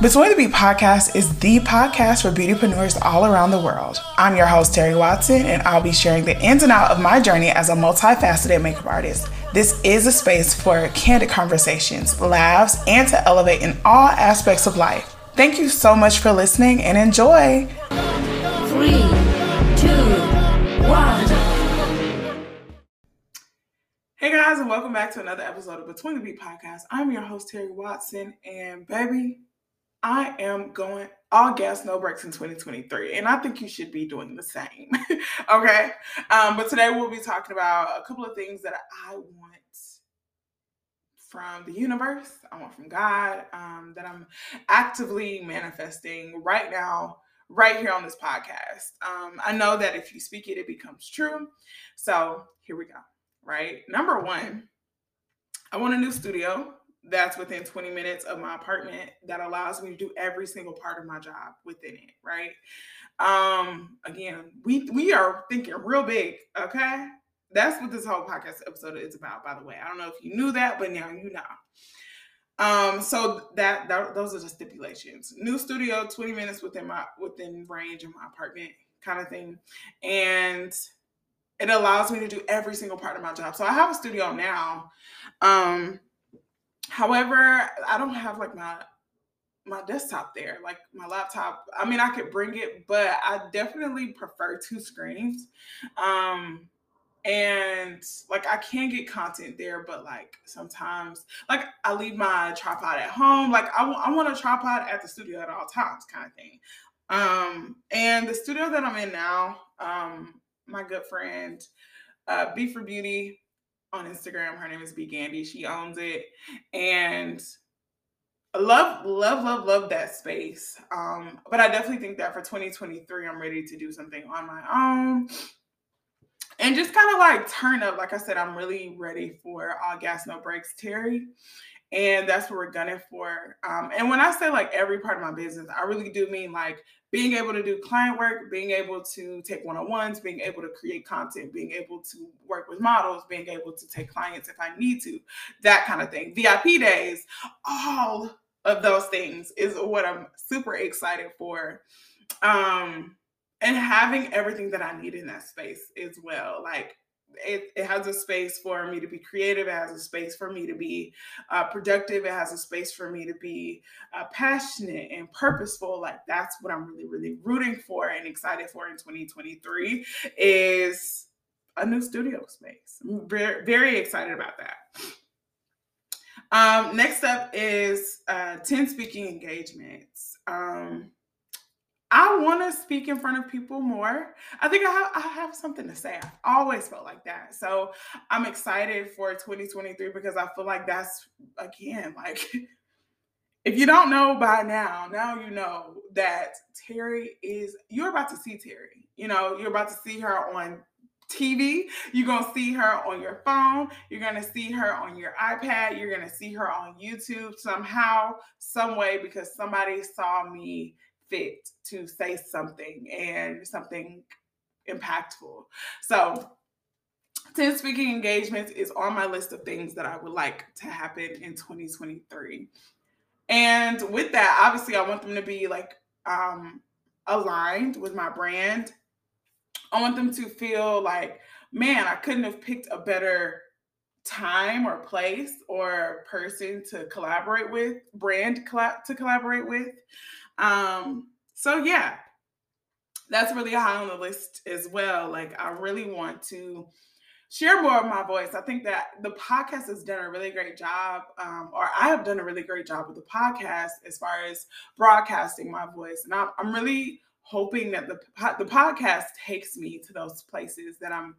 Between the Beat podcast is the podcast for beautypreneurs all around the world. I'm your host, Terry Watson, and I'll be sharing the ins and out of my journey as a multifaceted makeup artist. This is a space for candid conversations, laughs, and to elevate in all aspects of life. Thank you so much for listening and enjoy. Three, two, one. Hey guys, and welcome back to another episode of Between the Beat podcast. I'm your host, Terry Watson, and baby, I am going all gas, no brakes in 2023, and I think you should be doing the same. okay, um, but today we'll be talking about a couple of things that I want from the universe, I want from God, um, that I'm actively manifesting right now, right here on this podcast. Um, I know that if you speak it, it becomes true. So here we go. Right, number one, I want a new studio that's within 20 minutes of my apartment that allows me to do every single part of my job within it right? Um again we we are thinking real big okay? That's what this whole podcast episode is about by the way. I don't know if you knew that but now you know. Um so that, that those are the stipulations. New studio 20 minutes within my within range of my apartment kind of thing. And it allows me to do every single part of my job. So i have a studio now um However, I don't have like my my desktop there, like my laptop. I mean, I could bring it, but I definitely prefer two screens. Um and like I can get content there, but like sometimes like I leave my tripod at home. Like I, w- I want a tripod at the studio at all times, kind of thing. Um, and the studio that I'm in now, um, my good friend, uh, Be for Beauty, on Instagram. Her name is B Gandy. She owns it. And I love, love, love, love that space. Um, but I definitely think that for 2023, I'm ready to do something on my own. And just kind of like turn up. Like I said, I'm really ready for all gas, no brakes, Terry and that's what we're gunning for. Um, and when I say like every part of my business, I really do mean like being able to do client work, being able to take one on ones, being able to create content, being able to work with models, being able to take clients if I need to, that kind of thing. VIP days, all of those things is what I'm super excited for. Um, and having everything that I need in that space as well. Like it, it has a space for me to be creative. It has a space for me to be uh, productive. It has a space for me to be uh, passionate and purposeful. Like that's what I'm really, really rooting for and excited for in 2023 is a new studio space. I'm very, very excited about that. Um, next up is uh, 10 speaking engagements. Um, I want to speak in front of people more. I think I have, I have something to say. I've always felt like that. So I'm excited for 2023 because I feel like that's, again, like, if you don't know by now, now you know that Terry is, you're about to see Terry. You know, you're about to see her on TV. You're going to see her on your phone. You're going to see her on your iPad. You're going to see her on YouTube somehow, some way, because somebody saw me fit to say something and something impactful. So, 10 speaking engagements is on my list of things that I would like to happen in 2023. And with that, obviously, I want them to be like um, aligned with my brand. I want them to feel like, man, I couldn't have picked a better time or place or person to collaborate with, brand collab- to collaborate with. Um, so yeah, that's really high on the list as well. Like I really want to share more of my voice. I think that the podcast has done a really great job, um, or I have done a really great job with the podcast as far as broadcasting my voice, and I'm, I'm really hoping that the the podcast takes me to those places that I'm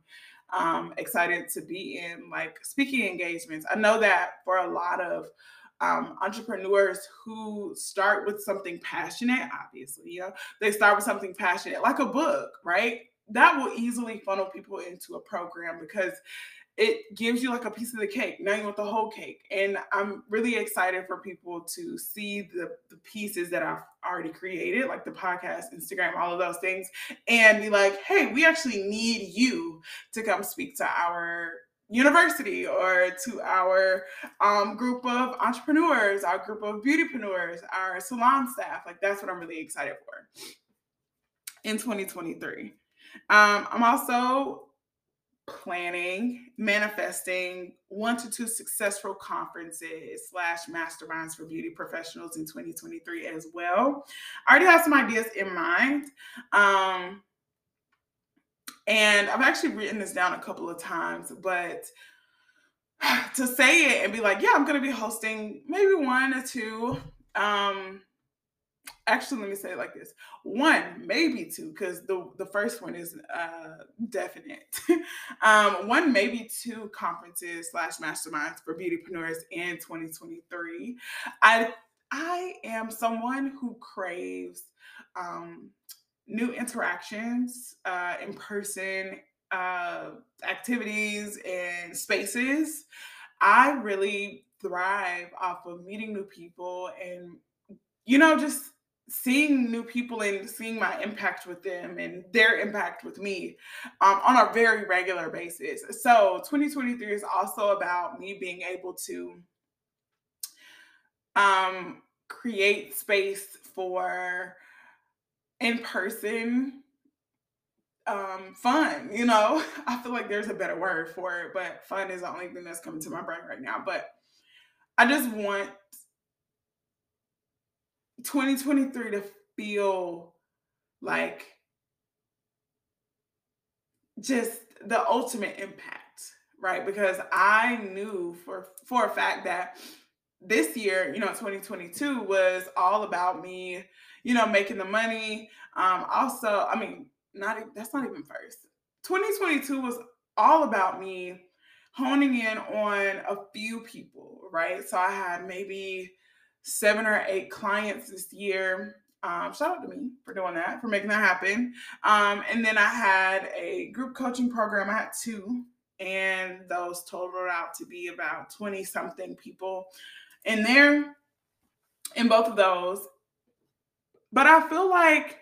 um, excited to be in, like speaking engagements. I know that for a lot of um, entrepreneurs who start with something passionate, obviously, know, they start with something passionate, like a book, right? That will easily funnel people into a program because it gives you like a piece of the cake. Now you want the whole cake. And I'm really excited for people to see the, the pieces that I've already created, like the podcast, Instagram, all of those things, and be like, hey, we actually need you to come speak to our university or to our um, group of entrepreneurs, our group of beautypreneurs, our salon staff. Like that's what I'm really excited for in 2023. Um, I'm also planning, manifesting one to two successful conferences slash masterminds for beauty professionals in 2023 as well. I already have some ideas in mind. Um, and I've actually written this down a couple of times, but to say it and be like, yeah, I'm going to be hosting maybe one or two um, actually let me say it like this. One maybe two because the the first one is uh definite. Um one maybe two conferences slash masterminds for beautypreneurs in 2023 i i am someone who craves um new interactions uh in person uh activities and spaces i really thrive off of meeting new people and you know just seeing new people and seeing my impact with them and their impact with me um, on a very regular basis. So 2023 is also about me being able to um, create space for in person um, fun. You know, I feel like there's a better word for it, but fun is the only thing that's coming to my brain right now. But I just want 2023 to feel like just the ultimate impact, right? Because I knew for for a fact that this year, you know, 2022 was all about me, you know, making the money. Um, also, I mean, not that's not even first. 2022 was all about me honing in on a few people, right? So I had maybe seven or eight clients this year. Um, shout out to me for doing that, for making that happen. Um, and then I had a group coaching program. I had two, and those totaled out to be about 20 something people in there in both of those. But I feel like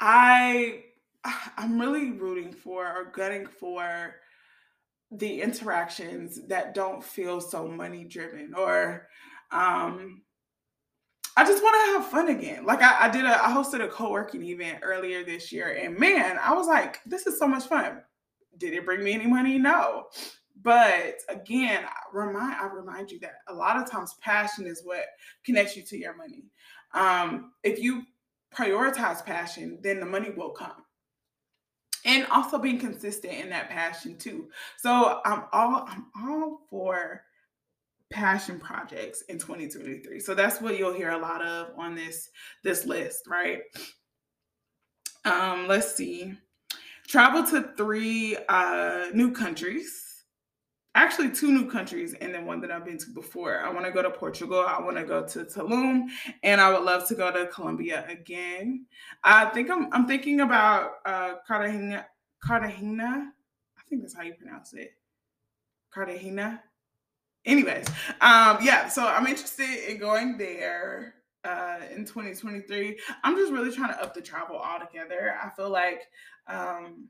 I I'm really rooting for or gunning for the interactions that don't feel so money driven or um, I just want to have fun again. Like I, I did a, I hosted a co-working event earlier this year, and man, I was like, this is so much fun. Did it bring me any money? No. But again, I remind I remind you that a lot of times passion is what connects you to your money. Um, if you prioritize passion, then the money will come. And also being consistent in that passion too. So I'm all I'm all for passion projects in 2023. So that's what you'll hear a lot of on this this list, right? Um, let's see. Travel to three uh, new countries. Actually, two new countries, and then one that I've been to before. I want to go to Portugal. I want to go to Tulum, and I would love to go to Colombia again. I think I'm I'm thinking about uh, Cartagena. Cartagena. I think that's how you pronounce it. Cartagena anyways, um, yeah, so I'm interested in going there uh in 2023. I'm just really trying to up the travel altogether. I feel like um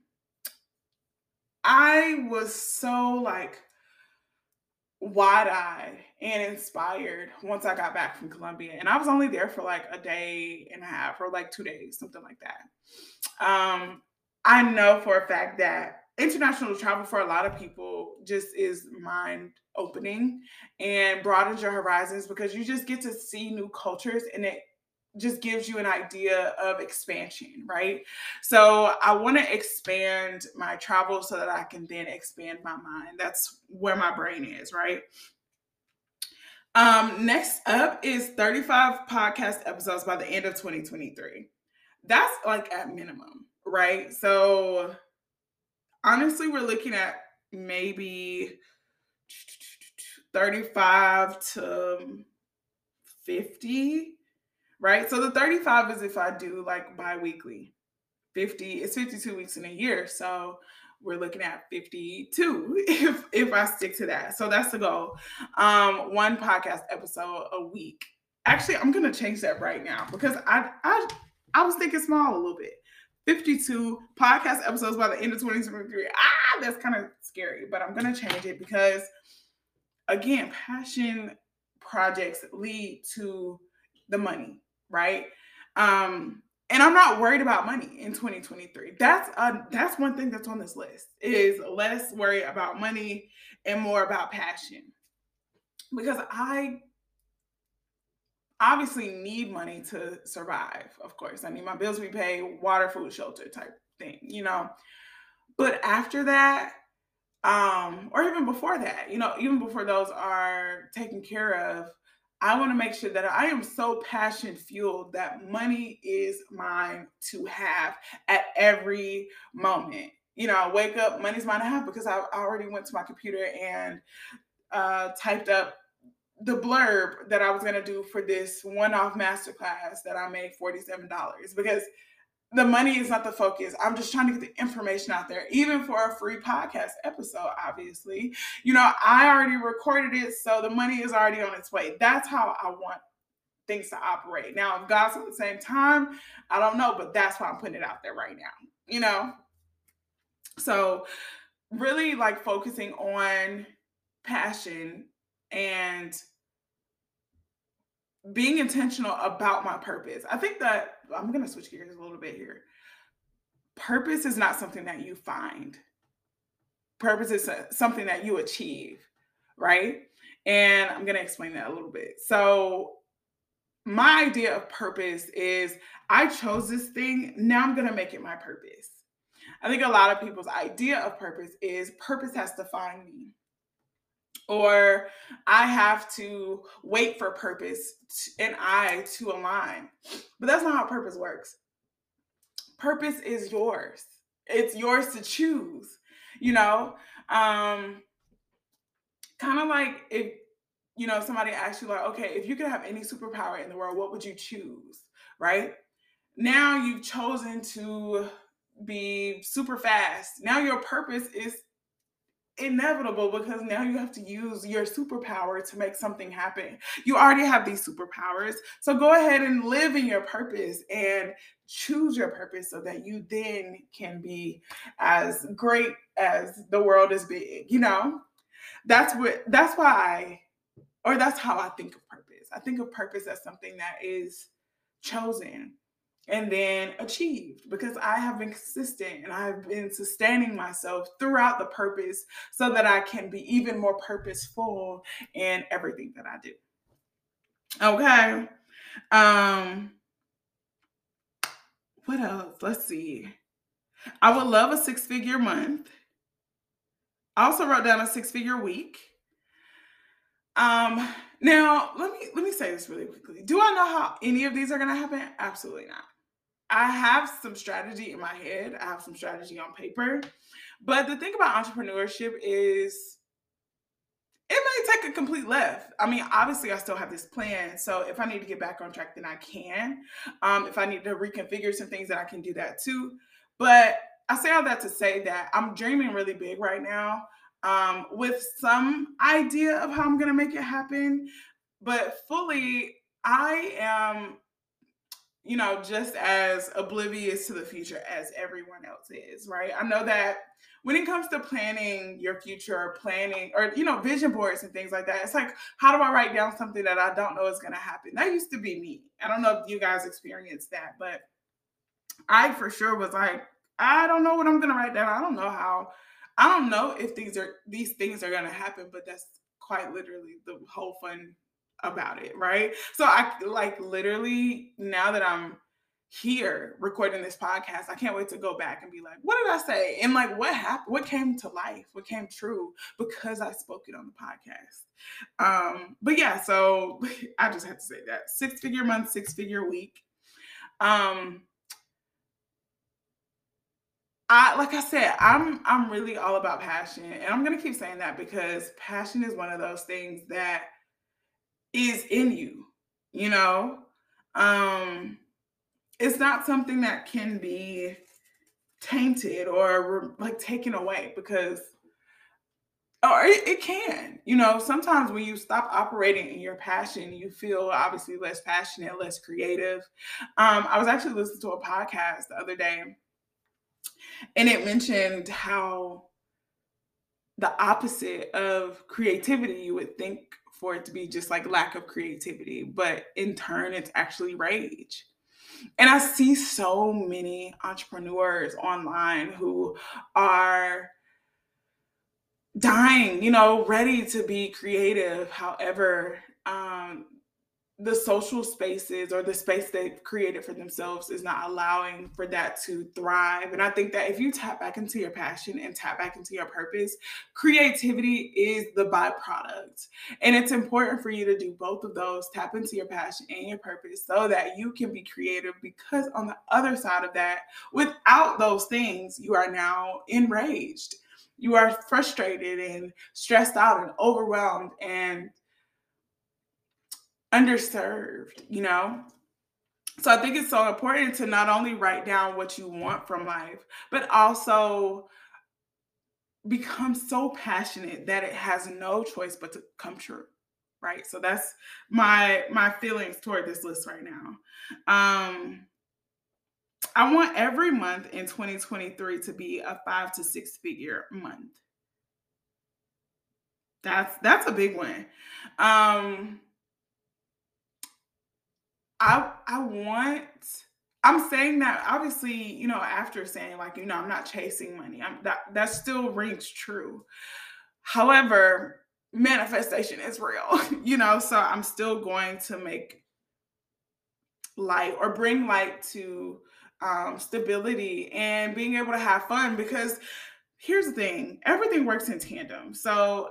I was so like wide-eyed and inspired once I got back from Colombia. And I was only there for like a day and a half or like two days, something like that. Um, I know for a fact that international travel for a lot of people just is mind opening and broadens your horizons because you just get to see new cultures and it just gives you an idea of expansion, right? So I want to expand my travel so that I can then expand my mind. That's where my brain is, right? Um, next up is 35 podcast episodes by the end of 2023. That's like at minimum, right? So honestly, we're looking at maybe 35 to 50, right? So the 35 is if I do like bi-weekly. 50 it's 52 weeks in a year. So we're looking at 52 if if I stick to that. So that's the goal. Um one podcast episode a week. Actually, I'm going to change that right now because I I I was thinking small a little bit. 52 podcast episodes by the end of 2023. Ah, that's kind of scary, but I'm going to change it because, again, passion projects lead to the money, right? Um, and I'm not worried about money in 2023. That's uh that's one thing that's on this list is less worry about money and more about passion. Because I obviously need money to survive, of course. I need my bills to be paid, water, food, shelter type thing, you know. But after that, um, or even before that, you know, even before those are taken care of, I want to make sure that I am so passion fueled that money is mine to have at every moment. You know, I wake up, money's mine to have because I already went to my computer and uh, typed up the blurb that I was going to do for this one off masterclass that I made $47 because the money is not the focus. I'm just trying to get the information out there, even for a free podcast episode, obviously. You know, I already recorded it, so the money is already on its way. That's how I want things to operate. Now, if God's at the same time, I don't know, but that's why I'm putting it out there right now, you know? So, really like focusing on passion and being intentional about my purpose. I think that I'm going to switch gears a little bit here. Purpose is not something that you find. Purpose is something that you achieve, right? And I'm going to explain that a little bit. So, my idea of purpose is I chose this thing, now I'm going to make it my purpose. I think a lot of people's idea of purpose is purpose has to find me or I have to wait for purpose and I to align. But that's not how purpose works. Purpose is yours. It's yours to choose, you know? Um kind of like if you know somebody asks you like, "Okay, if you could have any superpower in the world, what would you choose?" Right? Now you've chosen to be super fast. Now your purpose is inevitable because now you have to use your superpower to make something happen. You already have these superpowers. So go ahead and live in your purpose and choose your purpose so that you then can be as great as the world is big, you know? That's what that's why or that's how I think of purpose. I think of purpose as something that is chosen and then achieved because I have been consistent and I've been sustaining myself throughout the purpose so that I can be even more purposeful in everything that I do. Okay. Um what else? Let's see. I would love a six-figure month. I also wrote down a six-figure week. Um now let me let me say this really quickly. Do I know how any of these are going to happen? Absolutely not. I have some strategy in my head, I have some strategy on paper. But the thing about entrepreneurship is it may take a complete left. I mean, obviously, I still have this plan. So if I need to get back on track, then I can. Um, if I need to reconfigure some things, then I can do that too. But I say all that to say that I'm dreaming really big right now um, with some idea of how I'm going to make it happen. But fully, I am you know, just as oblivious to the future as everyone else is, right? I know that when it comes to planning your future, planning or you know, vision boards and things like that, it's like, how do I write down something that I don't know is going to happen? That used to be me. I don't know if you guys experienced that, but I for sure was like, I don't know what I'm going to write down. I don't know how. I don't know if these are these things are going to happen, but that's quite literally the whole fun about it, right? So I like literally now that I'm here recording this podcast, I can't wait to go back and be like, what did I say? And like what happened? What came to life? What came true because I spoke it on the podcast. Um, but yeah, so I just had to say that. Six figure month, six figure week. Um I like I said, I'm I'm really all about passion. And I'm gonna keep saying that because passion is one of those things that is in you, you know? Um it's not something that can be tainted or like taken away because or it, it, can you know sometimes when you stop operating in your passion you feel obviously less passionate less creative um, i was actually listening to a podcast the other day and it mentioned how the opposite of creativity you would think for it to be just like lack of creativity, but in turn, it's actually rage. And I see so many entrepreneurs online who are dying, you know, ready to be creative. However, um, the social spaces or the space they've created for themselves is not allowing for that to thrive. And I think that if you tap back into your passion and tap back into your purpose, creativity is the byproduct. And it's important for you to do both of those tap into your passion and your purpose so that you can be creative. Because on the other side of that, without those things, you are now enraged. You are frustrated and stressed out and overwhelmed and underserved, you know? So I think it's so important to not only write down what you want from life, but also become so passionate that it has no choice but to come true right? So that's my my feelings toward this list right now. Um i want every month in 2023 to be a five to six figure month. That's that's a big one. Um I I want I'm saying that obviously, you know, after saying like, you know, I'm not chasing money. I'm that that still rings true. However, manifestation is real, you know, so I'm still going to make light or bring light to um, stability and being able to have fun because here's the thing everything works in tandem. So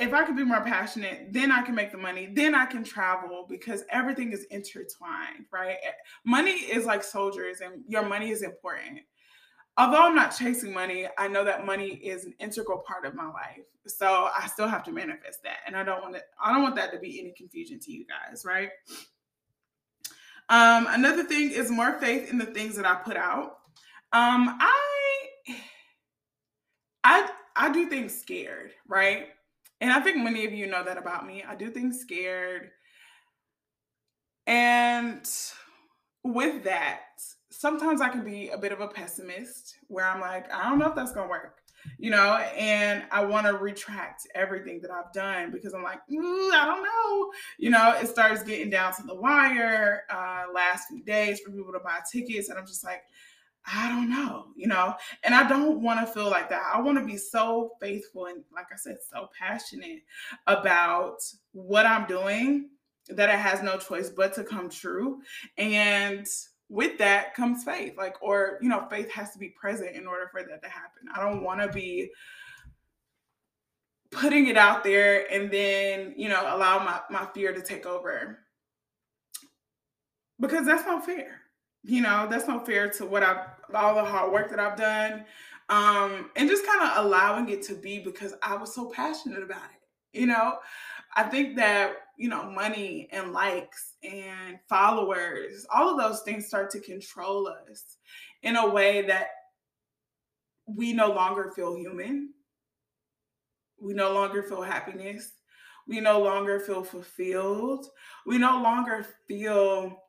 if I could be more passionate, then I can make the money, then I can travel because everything is intertwined, right? Eh, money is like soldiers and your money is important. Although I'm not chasing money, I know that money is an integral part of my life. So I still have to manifest that. And I don't want to I don't want that to be any confusion to you guys, right? Um, another thing is more faith in the things that I put out. Um, I I I do things scared, right? And I think many of you know that about me. I do things scared. And with that, sometimes I can be a bit of a pessimist where I'm like, I don't know if that's going to work, you know, and I want to retract everything that I've done because I'm like, I don't know. You know, it starts getting down to the wire uh, last few days for people to buy tickets. And I'm just like, I don't know, you know, and I don't want to feel like that. I want to be so faithful and, like I said, so passionate about what I'm doing that it has no choice but to come true. And with that comes faith, like, or, you know, faith has to be present in order for that to happen. I don't want to be putting it out there and then, you know, allow my, my fear to take over because that's not fair you know that's not fair to what i've all the hard work that i've done um and just kind of allowing it to be because i was so passionate about it you know? I think that you know money and likes and followers all of those things start to control us in a way that we no longer feel human. We no longer feel happiness. We no longer feel fulfilled. We no longer feel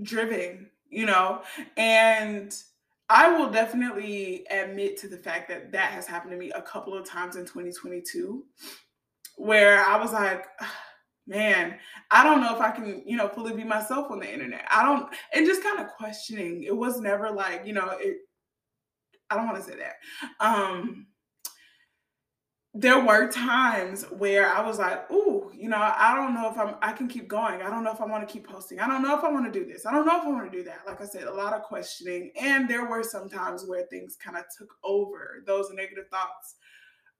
driven, you know, and I will definitely admit to the fact that that has happened to me a couple of times in 2022 where I was like, man, I don't know if I can, you know, fully be myself on the internet. I don't, and just kind of questioning. It was never like, you know, it, I don't want to say that. Um, there were times where I was like, ooh, you know, I don't know if I'm I can keep going. I don't know if I want to keep posting. I don't know if I want to do this. I don't know if I want to do that. Like I said, a lot of questioning. And there were some times where things kind of took over. Those negative thoughts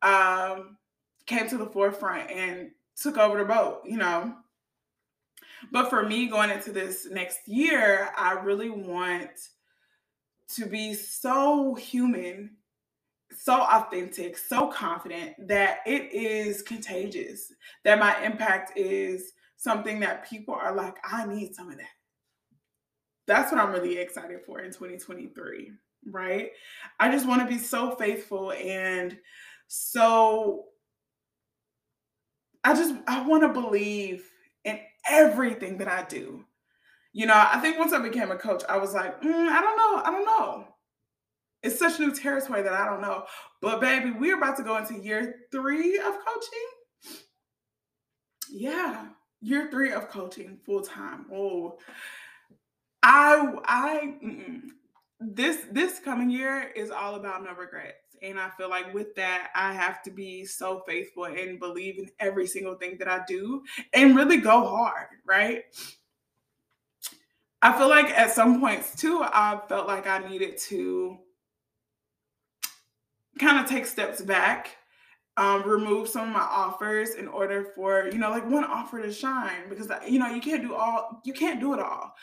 um came to the forefront and took over the boat, you know. But for me going into this next year, I really want to be so human so authentic, so confident that it is contagious, that my impact is something that people are like, I need some of that. That's what I'm really excited for in 2023, right? I just want to be so faithful and so I just I want to believe in everything that I do. You know, I think once I became a coach, I was like, mm, I don't know, I don't know. It's such new territory that I don't know. But baby, we're about to go into year three of coaching. Yeah, year three of coaching full time. Oh, I I mm-mm. this this coming year is all about no regrets. And I feel like with that, I have to be so faithful and believe in every single thing that I do and really go hard, right? I feel like at some points too, I felt like I needed to kind of take steps back, um, remove some of my offers in order for, you know, like one offer to shine because, you know, you can't do all, you can't do it all.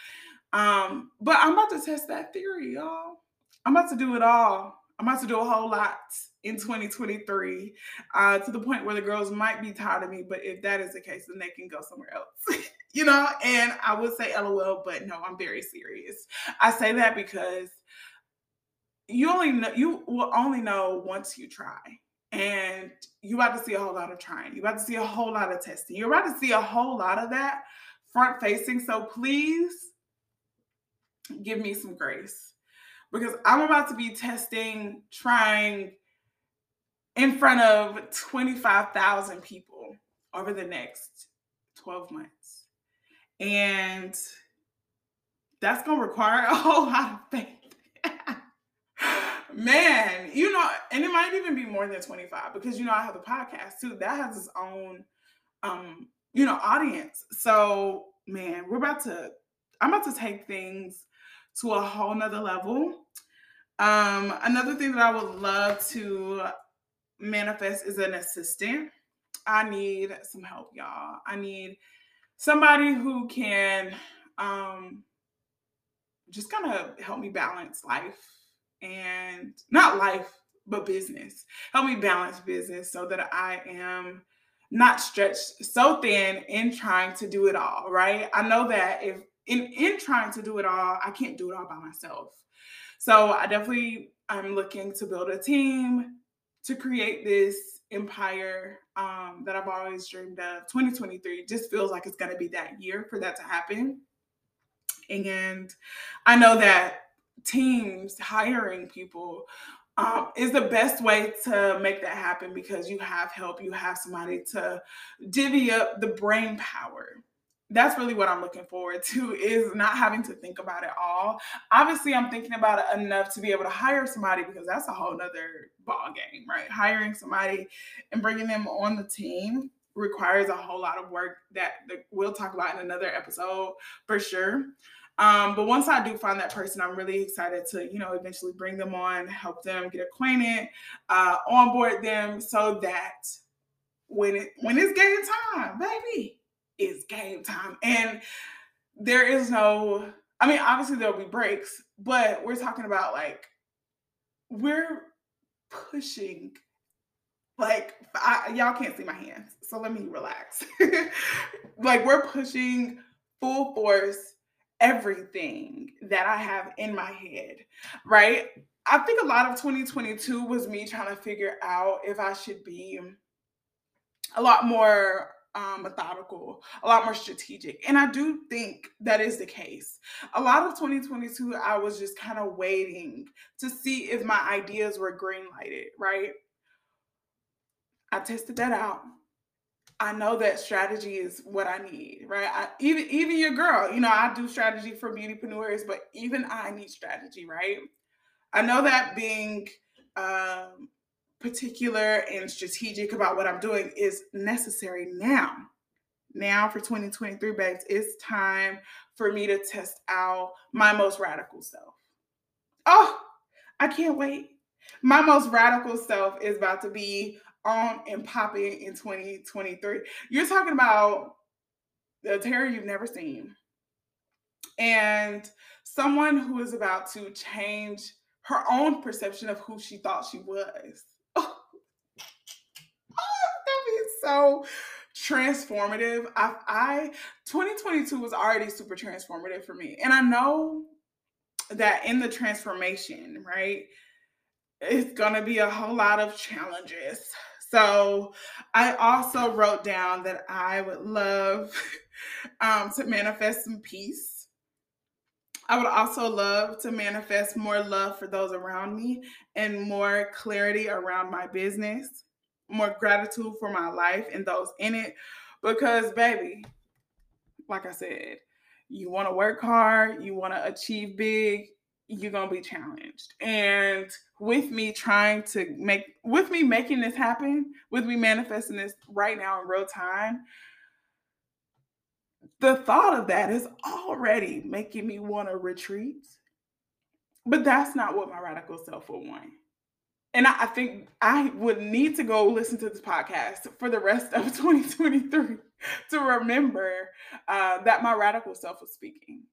Um, but I'm about to test that theory, y'all. I'm about to do it all. I'm about to do a whole lot in 2023 uh, to the point where the girls might be tired of me. But if that is the case, then they can go somewhere else, you know? And I would say LOL, but no, I'm very serious. I say that because you only know, you will only know once you try. And you about to see a whole lot of trying. You about to see a whole lot of testing. You're about to see a whole lot of that front facing. So please give me some grace because I'm about to be testing, trying in front of 25,000 people over the next 12 months. And that's going to require a whole lot of faith. Man, you know, and it might even be more than 25 because you know I have a podcast too. That has its own um, you know, audience. So, man, we're about to I'm about to take things to a whole nother level. Um, another thing that I would love to manifest is an assistant. I need some help, y'all. I need somebody who can um, just kind of help me balance life and not life, but business. Help me balance business so that I am not stretched so thin in trying to do it all, right? I know that if in in trying to do it all, I can't do it all by myself. So I definitely I'm looking to build a team to create this empire um, that I've always dreamed of. 2023 just feels like it's to be that year for that to happen. And I know that teams hiring people um, is the best way to make that happen because you have help, you have somebody to divvy up the brain power that's really what I'm looking forward to is not having to think about it all. Obviously, I'm thinking about it enough to be able to hire somebody because that's a whole nother ball game, right? Hiring somebody and bringing them on the team requires a whole lot of work that we'll talk about in another episode for sure. Um, but once I do find that person, I'm really excited to, you know, eventually bring them on, help them get acquainted, uh, onboard them so that when it when it's game time, baby, it's game time. And there is no, I mean, obviously there'll be breaks, but we're talking about like, we're pushing like I, y'all can't see my hands so let me relax like we're pushing full force everything that i have in my head right i think a lot of 2022 was me trying to figure out if i should be a lot more um, methodical, a lot more strategic. And I do think that is the case. A lot of 2022, I was just kind of waiting to see if my ideas were green lighted, right? I tested that out. I know that strategy is what I need, right? I, even even your girl, you know, I do strategy for beautypreneurs, but even I need strategy, right? I know that being um, particular and strategic about what I'm doing is necessary now. Now for 2023, babes, it's time for me to test out my most radical self. Oh, I can't wait. My most radical self is about to be on and popping in 2023. You're talking about the Terry you've never seen. And someone who is about to change her own perception of who she thought she was oh, That be so transformative. I, I 2022 was already super transformative for me. And I know that in the transformation, right, it's going to be a whole lot of challenges. So I also wrote down that I would love um, to manifest some peace. I would also love to manifest more love for those around me and more clarity around my business, more gratitude for my life and those in it. Because, baby, like I said, you want to work hard, you want to achieve big, you're to be challenged. And with me trying to make, with me making this happen, with me manifesting this right now in real time, the thought of that is already making me want to retreat. But that's not what my radical self would want. And I, I think I would need to go listen to this podcast for the rest of 2023 to remember uh, that my radical self was speaking.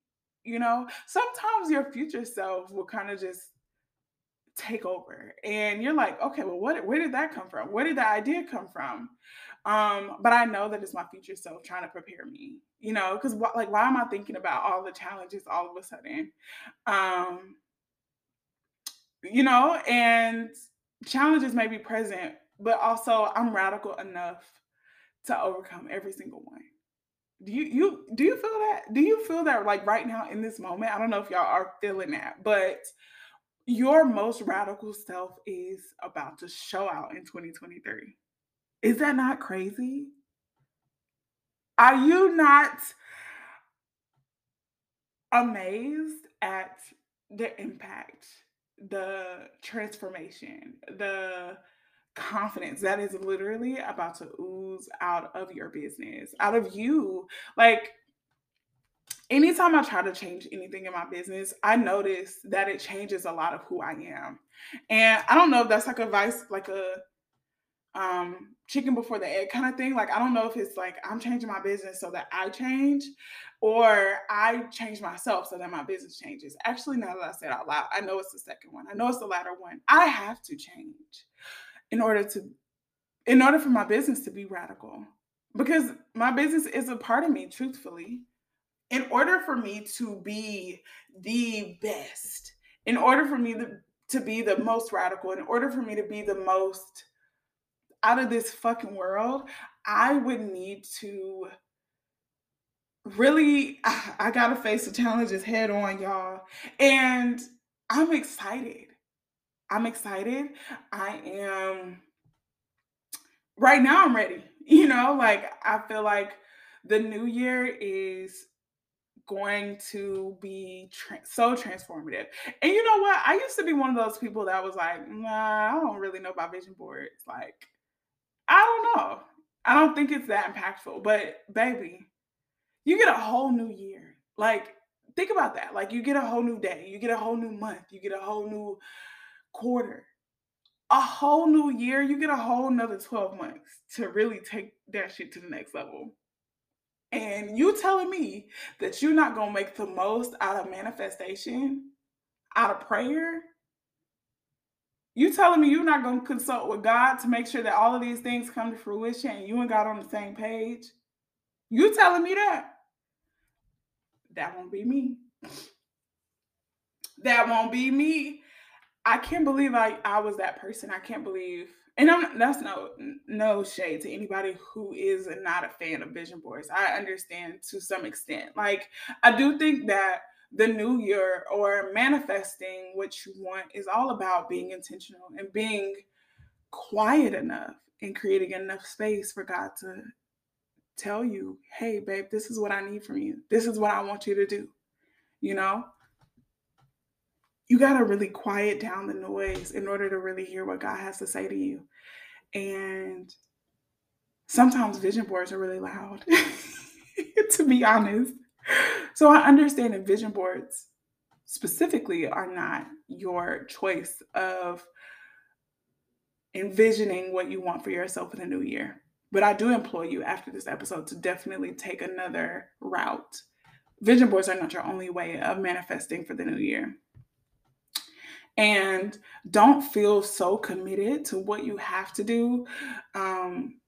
You know, sometimes your future self will kind of just take over and you're like okay well what where did that come from? Where did that idea come from? Um but i know that it's my future self trying to prepare me you know because like why am i thinking about all the challenges all of a sudden? Um you know and challenges may be present but also i'm radical enough to overcome every single one do you you do you feel that do you feel that like right now in this moment i don't know if y'all are feeling that but your most radical self is about to show out in 2023 is that not crazy? Are you not amazed at the impact, the transformation, the confidence that is literally about to ooze out of your business, out of you? Like, anytime I try to change anything in my business, I notice that it changes a lot of who I am. And I don't know if that's like a vice, like a um chicken before the egg kind of thing. Like I don't know if it's like I'm changing my business so that I change or I change myself so that my business changes. Actually, now that I said out loud, I know it's the second one. I know it's the latter one. I have to change in order to in order for my business to be radical. Because my business is a part of me, truthfully. In order for me to be the best, in order for me to, to be the most radical, in order for me to be the most out of this fucking world, I would need to really, I, gotta face the challenges head on, y'all. And I'm excited. I'm excited. I am, right now, I'm ready. You know, like, I feel like the new year is going to be tra- so transformative. And you know what? I used to be one of those people that was like, nah, I don't really know about vision boards. Like, I don't know. I don't think it's that impactful, but baby, you get a whole new year. Like, think about that. Like, you get a whole new day, you get a whole new month, you get a whole new quarter, a whole new year, you get a whole another 12 months to really take that shit to the next level. And you telling me that you're not gonna make the most out of manifestation, out of prayer, you telling me you're not to consult with God to make sure that all of these things come to fruition and you and God on the same page? You telling me that? That won't be me. That won't be me. I can't believe I, I was that person. I can't believe, and I'm that's no no shade to anybody who is not a fan of vision boards. I understand to some extent. Like I do think that the new year or manifesting what you want is all about being intentional and being quiet enough and creating enough space for God to tell you, hey, babe, this is what I need from you. This is what I want you to do. You know? You got to really quiet down the noise in order to really hear what God has to say to you. And sometimes vision boards are really loud, to be honest. So I understand that vision boards specifically are not your choice of envisioning what you want for yourself in the new year. But I do implore you after this episode to definitely take another route. Vision boards are not your only way of manifesting for the new year. And don't feel so committed to what you have to do um,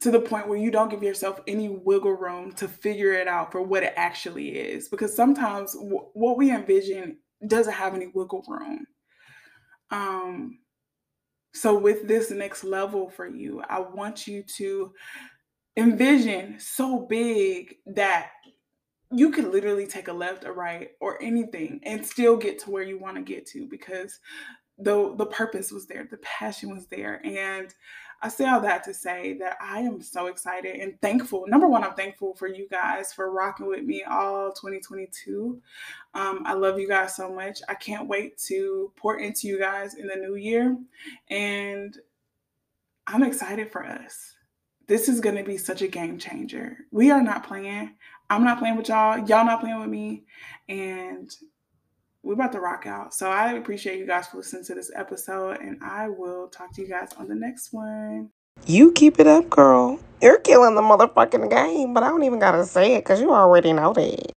to the point where you don't give yourself any wiggle room to figure it out for what it actually is. Because sometimes w- what we envision doesn't have any wiggle room. Um, so, with this next level for you, I want you to envision so big that you could literally take a left or right or anything and still get to where you want to get to because the the purpose was there, the passion was there. And I say all that to say that I am so excited and thankful. Number one, I'm thankful for you guys for rocking with me all 2022. Um, I love you guys so much. I can't wait to pour into you guys in the new year. And I'm excited for us. This is going to be such a game changer. We are not playing. I'm not playing with y'all. Y'all not playing with me. And we're about to rock out. So I appreciate you guys for listening to this episode. And I will talk to you guys on the next one. You keep it up, girl. You're killing the motherfucking game, but I don't even gotta say it because you already know that.